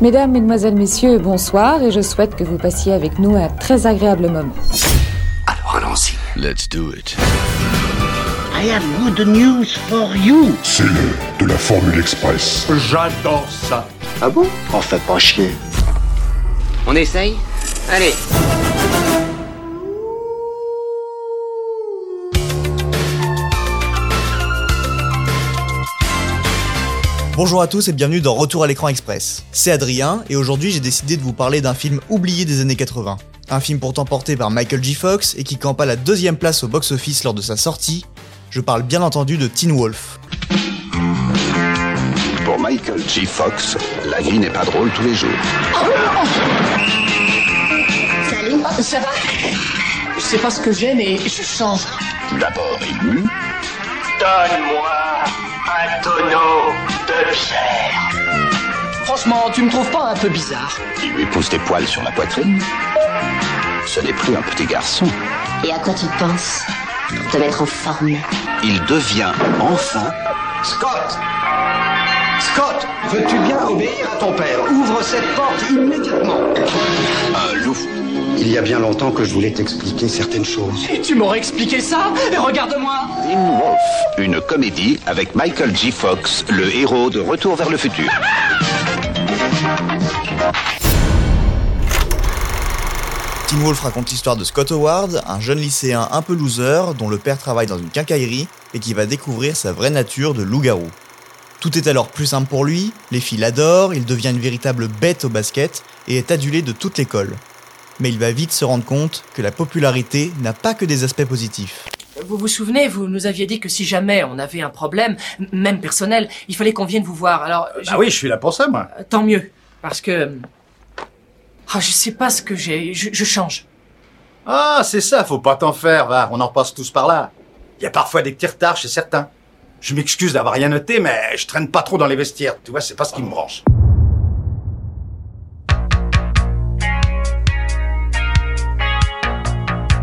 Mesdames, Mesdemoiselles, Messieurs, bonsoir et je souhaite que vous passiez avec nous un très agréable moment. Alors allons-y. Let's do it. I have good news for you. C'est le de la Formule Express. J'adore ça. Ah bon? On fait pas chier. On essaye? Allez Bonjour à tous et bienvenue dans Retour à l'écran express. C'est Adrien et aujourd'hui j'ai décidé de vous parler d'un film oublié des années 80. Un film pourtant porté par Michael J. Fox et qui campe à la deuxième place au box-office lors de sa sortie. Je parle bien entendu de Teen Wolf. Pour Michael J. Fox, la vie n'est pas drôle tous les jours. Salut, ça va? Je sais pas ce que j'ai, mais je change. D'abord ému, Donne-moi un tonneau de pierre. Franchement, tu me trouves pas un peu bizarre il lui pousse des poils sur la poitrine. Ce n'est plus un petit garçon. Et à quoi tu penses Pour te mettre en forme? Il devient enfin Scott Scott, veux-tu bien obéir à ton père? Ouvre cette porte immédiatement. un loup. Il y a bien longtemps que je voulais t'expliquer certaines choses. Et tu m'aurais expliqué ça? Et regarde-moi Teen Wolf, une comédie avec Michael J. Fox, le héros de Retour vers le futur. Teen Wolf raconte l'histoire de Scott Howard, un jeune lycéen un peu loser dont le père travaille dans une quincaillerie et qui va découvrir sa vraie nature de loup-garou. Tout est alors plus simple pour lui, les filles l'adorent, il devient une véritable bête au basket et est adulé de toute l'école. Mais il va vite se rendre compte que la popularité n'a pas que des aspects positifs. Vous vous souvenez, vous nous aviez dit que si jamais on avait un problème, même personnel, il fallait qu'on vienne vous voir. Alors, je- Ah oui, je suis là pour ça, moi. Euh, tant mieux. Parce que... Ah, je sais pas ce que j'ai. Je, je change. Ah, c'est ça, faut pas t'en faire, va, on en passe tous par là. Il y a parfois des petits retards chez certains. Je m'excuse d'avoir rien noté, mais je traîne pas trop dans les vestiaires, tu vois, c'est pas ce qui me branche.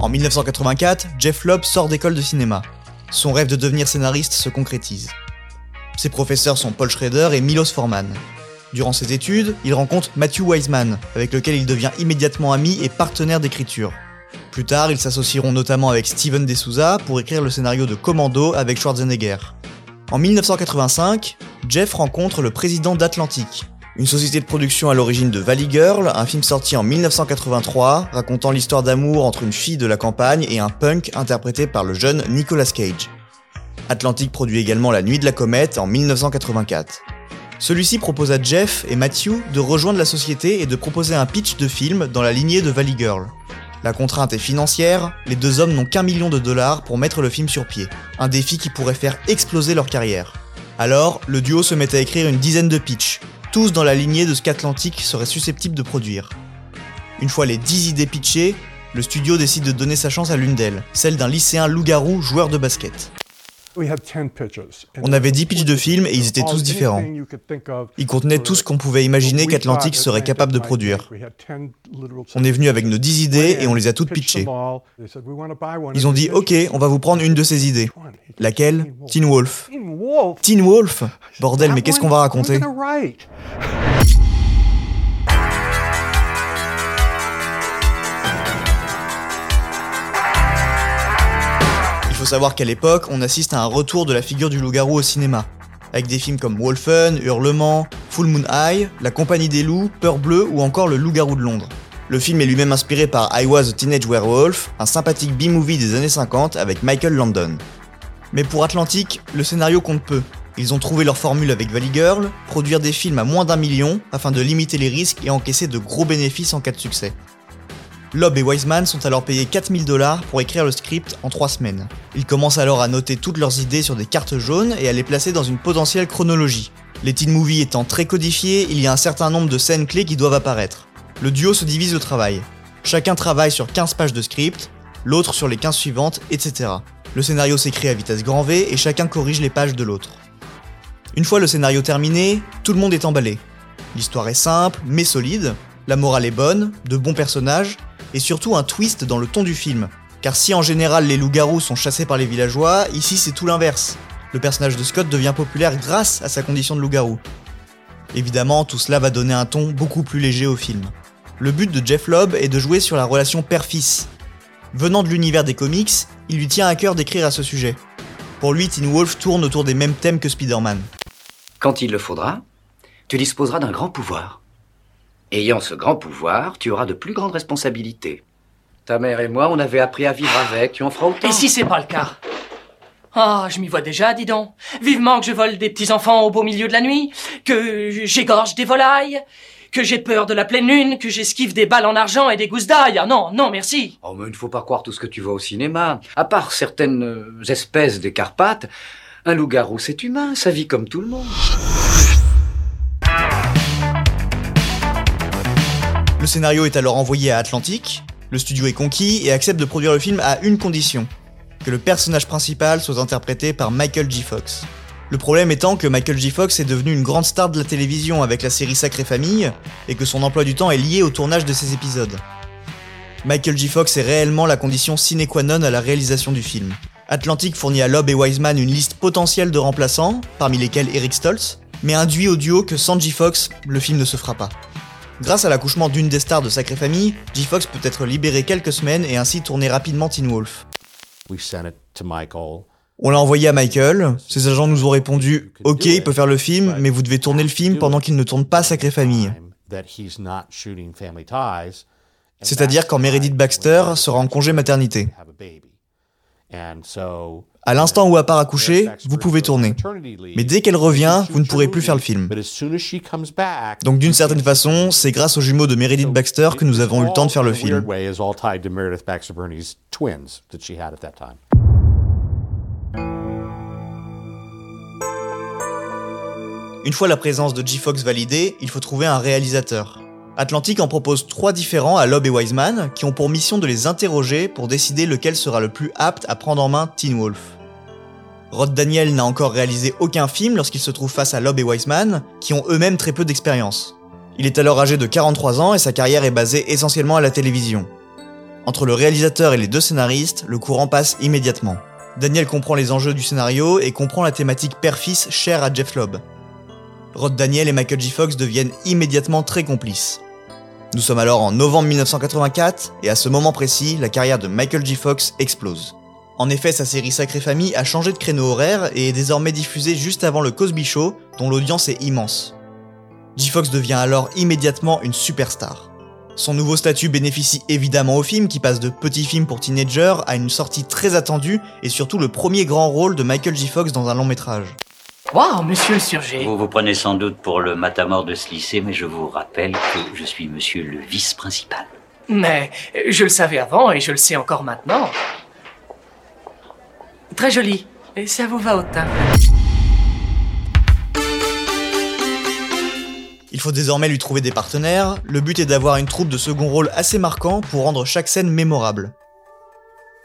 En 1984, Jeff Loeb sort d'école de cinéma. Son rêve de devenir scénariste se concrétise. Ses professeurs sont Paul Schrader et Milos Forman. Durant ses études, il rencontre Matthew Wiseman, avec lequel il devient immédiatement ami et partenaire d'écriture. Plus tard, ils s'associeront notamment avec Steven De Souza pour écrire le scénario de Commando avec Schwarzenegger. En 1985, Jeff rencontre le président d'Atlantic, une société de production à l'origine de Valley Girl, un film sorti en 1983 racontant l'histoire d'amour entre une fille de la campagne et un punk interprété par le jeune Nicolas Cage. Atlantic produit également La Nuit de la Comète en 1984. Celui-ci propose à Jeff et Matthew de rejoindre la société et de proposer un pitch de film dans la lignée de Valley Girl. La contrainte est financière, les deux hommes n'ont qu'un million de dollars pour mettre le film sur pied, un défi qui pourrait faire exploser leur carrière. Alors, le duo se met à écrire une dizaine de pitchs, tous dans la lignée de ce qu'Atlantic serait susceptible de produire. Une fois les 10 idées pitchées, le studio décide de donner sa chance à l'une d'elles, celle d'un lycéen loup-garou joueur de basket. On avait 10 pitchs de films et ils étaient tous différents. Ils contenaient tout ce qu'on pouvait imaginer qu'Atlantic serait capable de produire. On est venu avec nos 10 idées et on les a toutes pitchées. Ils ont dit OK, on va vous prendre une de ces idées. Laquelle? Teen Wolf. Teen Wolf Bordel, mais qu'est-ce qu'on va raconter? Savoir qu'à l'époque, on assiste à un retour de la figure du loup-garou au cinéma. Avec des films comme Wolfen, Hurlement, Full Moon High, La Compagnie des Loups, Peur Bleue ou encore Le Loup-garou de Londres. Le film est lui-même inspiré par I Was a Teenage Werewolf, un sympathique B-movie des années 50 avec Michael Landon. Mais pour Atlantic, le scénario compte peu. Ils ont trouvé leur formule avec Valley Girl, produire des films à moins d'un million afin de limiter les risques et encaisser de gros bénéfices en cas de succès. Loeb et Wiseman sont alors payés 4000 dollars pour écrire le script en 3 semaines. Ils commencent alors à noter toutes leurs idées sur des cartes jaunes et à les placer dans une potentielle chronologie. Les teen movies étant très codifiés, il y a un certain nombre de scènes clés qui doivent apparaître. Le duo se divise le travail. Chacun travaille sur 15 pages de script, l'autre sur les 15 suivantes, etc. Le scénario s'écrit à vitesse grand V et chacun corrige les pages de l'autre. Une fois le scénario terminé, tout le monde est emballé. L'histoire est simple, mais solide, la morale est bonne, de bons personnages, et surtout un twist dans le ton du film. Car si en général les loups-garous sont chassés par les villageois, ici c'est tout l'inverse. Le personnage de Scott devient populaire grâce à sa condition de loup-garou. Évidemment, tout cela va donner un ton beaucoup plus léger au film. Le but de Jeff Lobb est de jouer sur la relation père-fils. Venant de l'univers des comics, il lui tient à cœur d'écrire à ce sujet. Pour lui, Teen Wolf tourne autour des mêmes thèmes que Spider-Man. Quand il le faudra, tu disposeras d'un grand pouvoir. Ayant ce grand pouvoir, tu auras de plus grandes responsabilités. Ta mère et moi, on avait appris à vivre avec, et on fera autant. Et si c'est pas le cas? Ah, je m'y vois déjà, dis donc. Vivement que je vole des petits-enfants au beau milieu de la nuit, que j'égorge des volailles, que j'ai peur de la pleine lune, que j'esquive des balles en argent et des gousses d'ail. Ah non, non, merci. Oh, mais il ne faut pas croire tout ce que tu vois au cinéma. À part certaines euh, espèces des Carpates, un loup-garou, c'est humain, ça vit comme tout le monde. Scénario est alors envoyé à Atlantic, le studio est conquis et accepte de produire le film à une condition, que le personnage principal soit interprété par Michael J. Fox. Le problème étant que Michael J. Fox est devenu une grande star de la télévision avec la série Sacrée Famille, et que son emploi du temps est lié au tournage de ses épisodes. Michael J. Fox est réellement la condition sine qua non à la réalisation du film. Atlantic fournit à Loeb et Wiseman une liste potentielle de remplaçants, parmi lesquels Eric Stoltz, mais induit au duo que sans J. Fox, le film ne se fera pas. Grâce à l'accouchement d'une des stars de Sacrée Famille, J. Fox peut être libéré quelques semaines et ainsi tourner rapidement Teen Wolf. On l'a envoyé à Michael, ses agents nous ont répondu Ok, il peut faire le film, mais vous devez tourner le film pendant qu'il ne tourne pas Sacrée Famille. C'est-à-dire quand Meredith Baxter sera en congé maternité. À l'instant où à part accoucher, vous pouvez tourner. Mais dès qu'elle revient, vous ne pourrez plus faire le film. Donc d'une certaine façon, c'est grâce aux jumeaux de Meredith Baxter que nous avons eu le temps de faire le film. Une fois la présence de G-Fox validée, il faut trouver un réalisateur. Atlantic en propose trois différents à Loeb et Wiseman, qui ont pour mission de les interroger pour décider lequel sera le plus apte à prendre en main Teen Wolf. Rod Daniel n'a encore réalisé aucun film lorsqu'il se trouve face à Loeb et Wiseman, qui ont eux-mêmes très peu d'expérience. Il est alors âgé de 43 ans et sa carrière est basée essentiellement à la télévision. Entre le réalisateur et les deux scénaristes, le courant passe immédiatement. Daniel comprend les enjeux du scénario et comprend la thématique père-fils chère à Jeff Loeb. Rod Daniel et Michael J. Fox deviennent immédiatement très complices. Nous sommes alors en novembre 1984, et à ce moment précis, la carrière de Michael J. Fox explose. En effet, sa série Sacrée Famille a changé de créneau horaire et est désormais diffusée juste avant le Cosby Show, dont l'audience est immense. J. Fox devient alors immédiatement une superstar. Son nouveau statut bénéficie évidemment au film qui passe de petit film pour teenager à une sortie très attendue et surtout le premier grand rôle de Michael J. Fox dans un long métrage. Waouh, monsieur le surgé Vous vous prenez sans doute pour le matamor de ce lycée, mais je vous rappelle que je suis monsieur le vice-principal. Mais je le savais avant et je le sais encore maintenant. Très joli. Et ça vous va au teint. Il faut désormais lui trouver des partenaires, le but est d'avoir une troupe de second rôle assez marquant pour rendre chaque scène mémorable.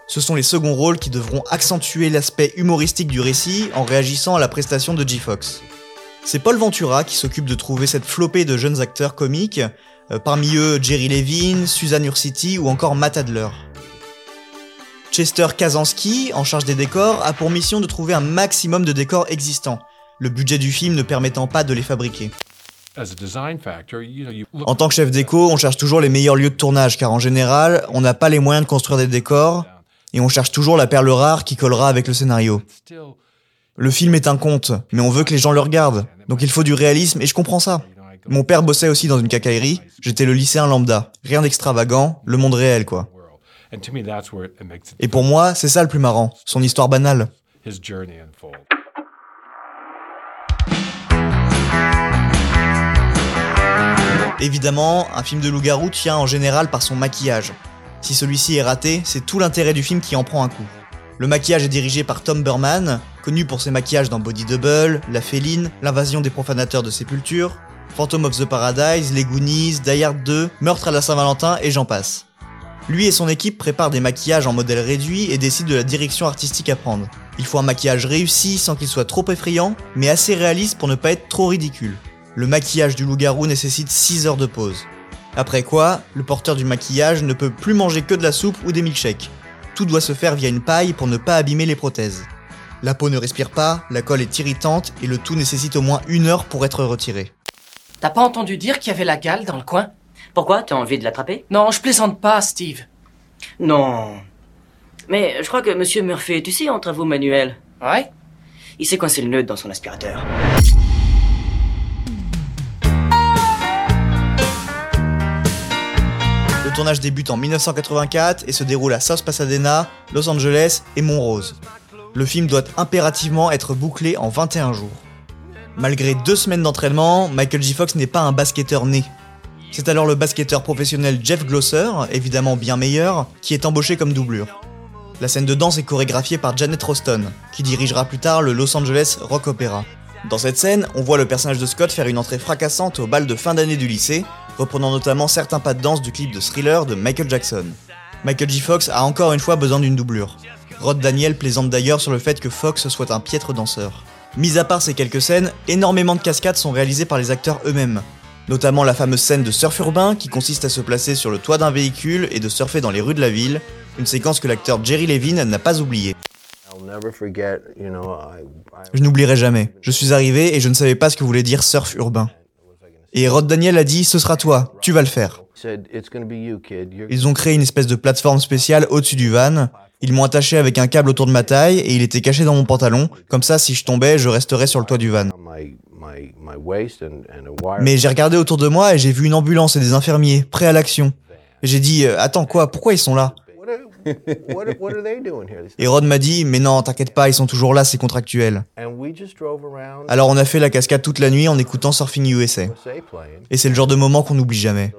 Ce sont les seconds rôles qui devront accentuer l'aspect humoristique du récit en réagissant à la prestation de G-Fox. C'est Paul Ventura qui s'occupe de trouver cette flopée de jeunes acteurs comiques, euh, parmi eux Jerry Levin, Suzanne Ursity ou encore Matt Adler. Chester Kazansky, en charge des décors, a pour mission de trouver un maximum de décors existants, le budget du film ne permettant pas de les fabriquer. En tant que chef déco, on cherche toujours les meilleurs lieux de tournage, car en général, on n'a pas les moyens de construire des décors, et on cherche toujours la perle rare qui collera avec le scénario. Le film est un conte, mais on veut que les gens le regardent, donc il faut du réalisme et je comprends ça. Mon père bossait aussi dans une cacaillerie, j'étais le lycéen lambda, rien d'extravagant, le monde réel quoi. Et pour moi, c'est ça le plus marrant, son histoire banale. Évidemment, un film de loup-garou tient en général par son maquillage. Si celui-ci est raté, c'est tout l'intérêt du film qui en prend un coup. Le maquillage est dirigé par Tom Burman, connu pour ses maquillages dans Body Double, La Féline, L'invasion des profanateurs de sépulture, Phantom of the Paradise, Les Goonies, Die Hard 2, Meurtre à la Saint-Valentin et j'en passe. Lui et son équipe préparent des maquillages en modèle réduit et décident de la direction artistique à prendre. Il faut un maquillage réussi sans qu'il soit trop effrayant, mais assez réaliste pour ne pas être trop ridicule. Le maquillage du loup-garou nécessite 6 heures de pause. Après quoi, le porteur du maquillage ne peut plus manger que de la soupe ou des milkshakes. Tout doit se faire via une paille pour ne pas abîmer les prothèses. La peau ne respire pas, la colle est irritante et le tout nécessite au moins une heure pour être retiré. T'as pas entendu dire qu'il y avait la gale dans le coin? Pourquoi? T'as envie de l'attraper? Non, je plaisante pas, Steve. Non. Mais je crois que Monsieur Murphy, tu sais, entre vous, Manuel. Ouais Il s'est coincé le nœud dans son aspirateur. Tournage débute en 1984 et se déroule à South Pasadena, Los Angeles et Montrose. Le film doit impérativement être bouclé en 21 jours. Malgré deux semaines d'entraînement, Michael J. Fox n'est pas un basketteur né. C'est alors le basketteur professionnel Jeff Glosser, évidemment bien meilleur, qui est embauché comme doublure. La scène de danse est chorégraphiée par Janet Roston, qui dirigera plus tard le Los Angeles Rock Opera. Dans cette scène, on voit le personnage de Scott faire une entrée fracassante au bal de fin d'année du lycée, reprenant notamment certains pas de danse du clip de Thriller de Michael Jackson. Michael J. Fox a encore une fois besoin d'une doublure. Rod Daniel plaisante d'ailleurs sur le fait que Fox soit un piètre danseur. Mis à part ces quelques scènes, énormément de cascades sont réalisées par les acteurs eux-mêmes. Notamment la fameuse scène de surf urbain qui consiste à se placer sur le toit d'un véhicule et de surfer dans les rues de la ville, une séquence que l'acteur Jerry Levin n'a pas oubliée. Je n'oublierai jamais. Je suis arrivé et je ne savais pas ce que voulait dire surf urbain. Et Rod Daniel a dit, ce sera toi, tu vas le faire. Ils ont créé une espèce de plateforme spéciale au-dessus du van. Ils m'ont attaché avec un câble autour de ma taille et il était caché dans mon pantalon. Comme ça, si je tombais, je resterais sur le toit du van. Mais j'ai regardé autour de moi et j'ai vu une ambulance et des infirmiers, prêts à l'action. J'ai dit, euh, attends quoi, pourquoi ils sont là? Et Rod m'a dit, mais non, t'inquiète pas, ils sont toujours là, c'est contractuel. Alors on a fait la cascade toute la nuit en écoutant Surfing USA. Et c'est le genre de moment qu'on n'oublie jamais.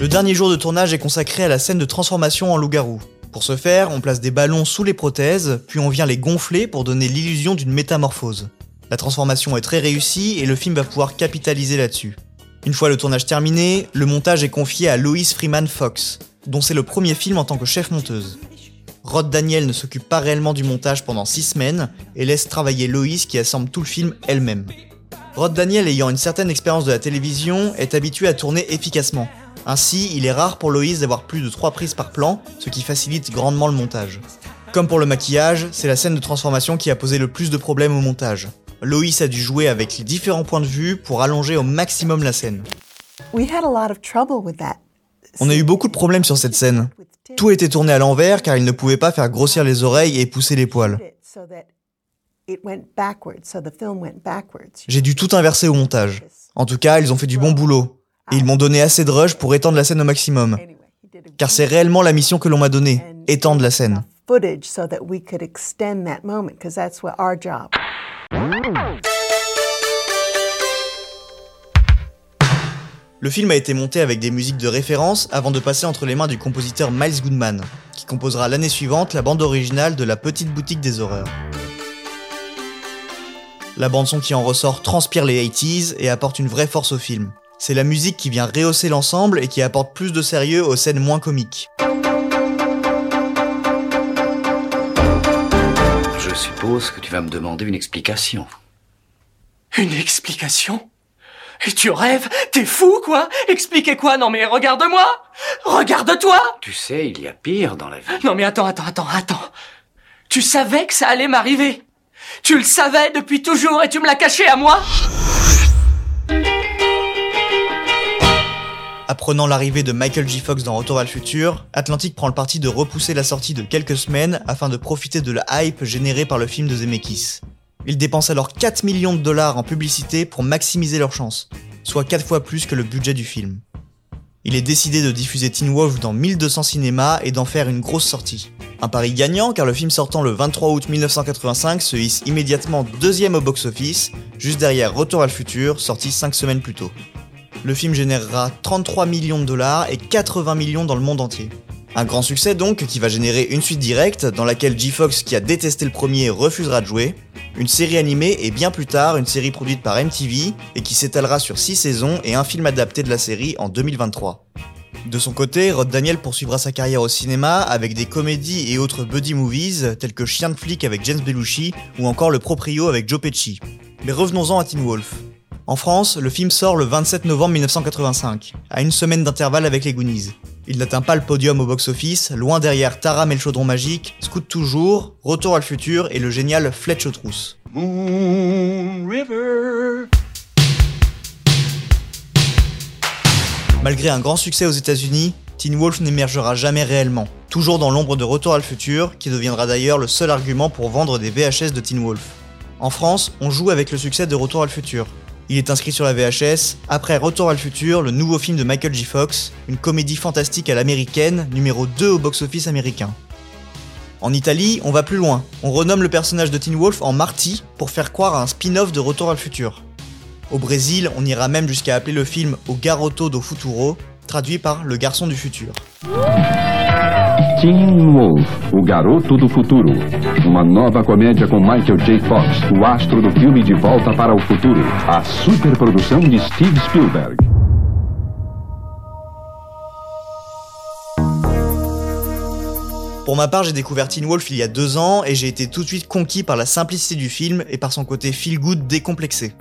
Le dernier jour de tournage est consacré à la scène de transformation en loup-garou. Pour ce faire, on place des ballons sous les prothèses, puis on vient les gonfler pour donner l'illusion d'une métamorphose. La transformation est très réussie et le film va pouvoir capitaliser là-dessus. Une fois le tournage terminé, le montage est confié à Lois Freeman Fox, dont c'est le premier film en tant que chef monteuse. Rod Daniel ne s'occupe pas réellement du montage pendant 6 semaines et laisse travailler Lois qui assemble tout le film elle-même. Rod Daniel ayant une certaine expérience de la télévision est habitué à tourner efficacement. Ainsi, il est rare pour Lois d'avoir plus de 3 prises par plan, ce qui facilite grandement le montage. Comme pour le maquillage, c'est la scène de transformation qui a posé le plus de problèmes au montage. Loïs a dû jouer avec les différents points de vue pour allonger au maximum la scène. On a eu beaucoup de problèmes sur cette scène. Tout était tourné à l'envers car il ne pouvait pas faire grossir les oreilles et pousser les poils. J'ai dû tout inverser au montage. En tout cas, ils ont fait du bon boulot. Et ils m'ont donné assez de rush pour étendre la scène au maximum. Car c'est réellement la mission que l'on m'a donnée, étendre la scène. Le film a été monté avec des musiques de référence avant de passer entre les mains du compositeur Miles Goodman, qui composera l'année suivante la bande originale de La Petite Boutique des Horreurs. La bande son qui en ressort transpire les 80s et apporte une vraie force au film. C'est la musique qui vient rehausser l'ensemble et qui apporte plus de sérieux aux scènes moins comiques. Suppose que tu vas me demander une explication. Une explication? Et tu rêves? T'es fou, quoi? Expliquez quoi? Non mais regarde-moi! Regarde-toi! Tu sais, il y a pire dans la vie. Non mais attends, attends, attends, attends. Tu savais que ça allait m'arriver. Tu le savais depuis toujours et tu me l'as caché à moi Apprenant l'arrivée de Michael J. Fox dans Retour vers le futur, Atlantic prend le parti de repousser la sortie de quelques semaines afin de profiter de la hype générée par le film de Zemeckis. Ils dépensent alors 4 millions de dollars en publicité pour maximiser leurs chances, soit 4 fois plus que le budget du film. Il est décidé de diffuser Teen Wolf dans 1200 cinémas et d'en faire une grosse sortie. Un pari gagnant car le film sortant le 23 août 1985 se hisse immédiatement deuxième au box-office, juste derrière Retour à le futur, sorti 5 semaines plus tôt. Le film générera 33 millions de dollars et 80 millions dans le monde entier. Un grand succès donc qui va générer une suite directe dans laquelle G-Fox qui a détesté le premier refusera de jouer, une série animée et bien plus tard une série produite par MTV et qui s'étalera sur 6 saisons et un film adapté de la série en 2023. De son côté, Rod Daniel poursuivra sa carrière au cinéma avec des comédies et autres buddy movies tels que Chien de flic avec James Belushi ou encore Le Proprio avec Joe Pesci. Mais revenons-en à Teen Wolf. En France, le film sort le 27 novembre 1985, à une semaine d'intervalle avec les Goonies. Il n'atteint pas le podium au box-office, loin derrière Taram et le chaudron magique, Scoot toujours, Retour à le futur et le génial Fletch aux trousses. Malgré un grand succès aux États-Unis, Teen Wolf n'émergera jamais réellement, toujours dans l'ombre de Retour à le futur, qui deviendra d'ailleurs le seul argument pour vendre des VHS de Teen Wolf. En France, on joue avec le succès de Retour à le futur. Il est inscrit sur la VHS, après Retour à le futur, le nouveau film de Michael J. Fox, une comédie fantastique à l'américaine, numéro 2 au box-office américain. En Italie, on va plus loin. On renomme le personnage de Teen Wolf en Marty pour faire croire à un spin-off de Retour à le futur. Au Brésil, on ira même jusqu'à appeler le film O Garoto do Futuro, traduit par Le garçon du futur. Teen Wolf, o garoto do futuro. Uma nova comédia com Michael J. Fox, o astro do filme De Volta para o Futuro. A superprodução de Steve Spielberg. Pour ma part, j'ai découvert Teen Wolf il y a deux ans et j'ai été tout de suite conquis par la simplicité du film et par son côté feel good décomplexé.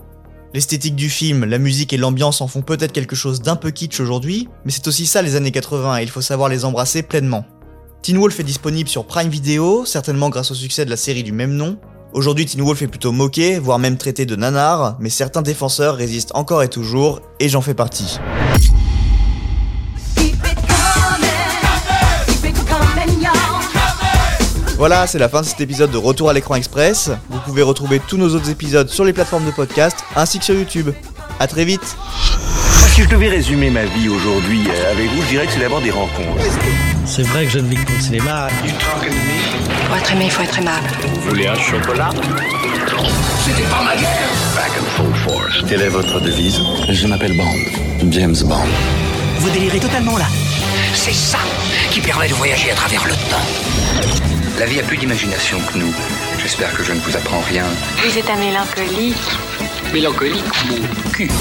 L'esthétique du film, la musique et l'ambiance en font peut-être quelque chose d'un peu kitsch aujourd'hui, mais c'est aussi ça les années 80 et il faut savoir les embrasser pleinement. Teen Wolf est disponible sur Prime Video, certainement grâce au succès de la série du même nom. Aujourd'hui, Teen Wolf est plutôt moqué, voire même traité de nanar, mais certains défenseurs résistent encore et toujours, et j'en fais partie. Voilà, c'est la fin de cet épisode de Retour à l'écran express. Vous pouvez retrouver tous nos autres épisodes sur les plateformes de podcast ainsi que sur YouTube. A très vite. Si je devais résumer ma vie aujourd'hui euh, avec vous, je dirais que c'est d'abord des rencontres. C'est vrai que je ne vis que pour le cinéma. Pour être aimé, il faut être aimable. Vous voulez un chocolat? C'était pas ma guerre Back and full force. Quelle est votre devise? Je m'appelle Bond. James Bond. Vous délirez totalement là. C'est ça qui permet de voyager à travers le temps. La vie a plus d'imagination que nous. J'espère que je ne vous apprends rien. Vous êtes un mélancolique. Mélancolique, mon cul.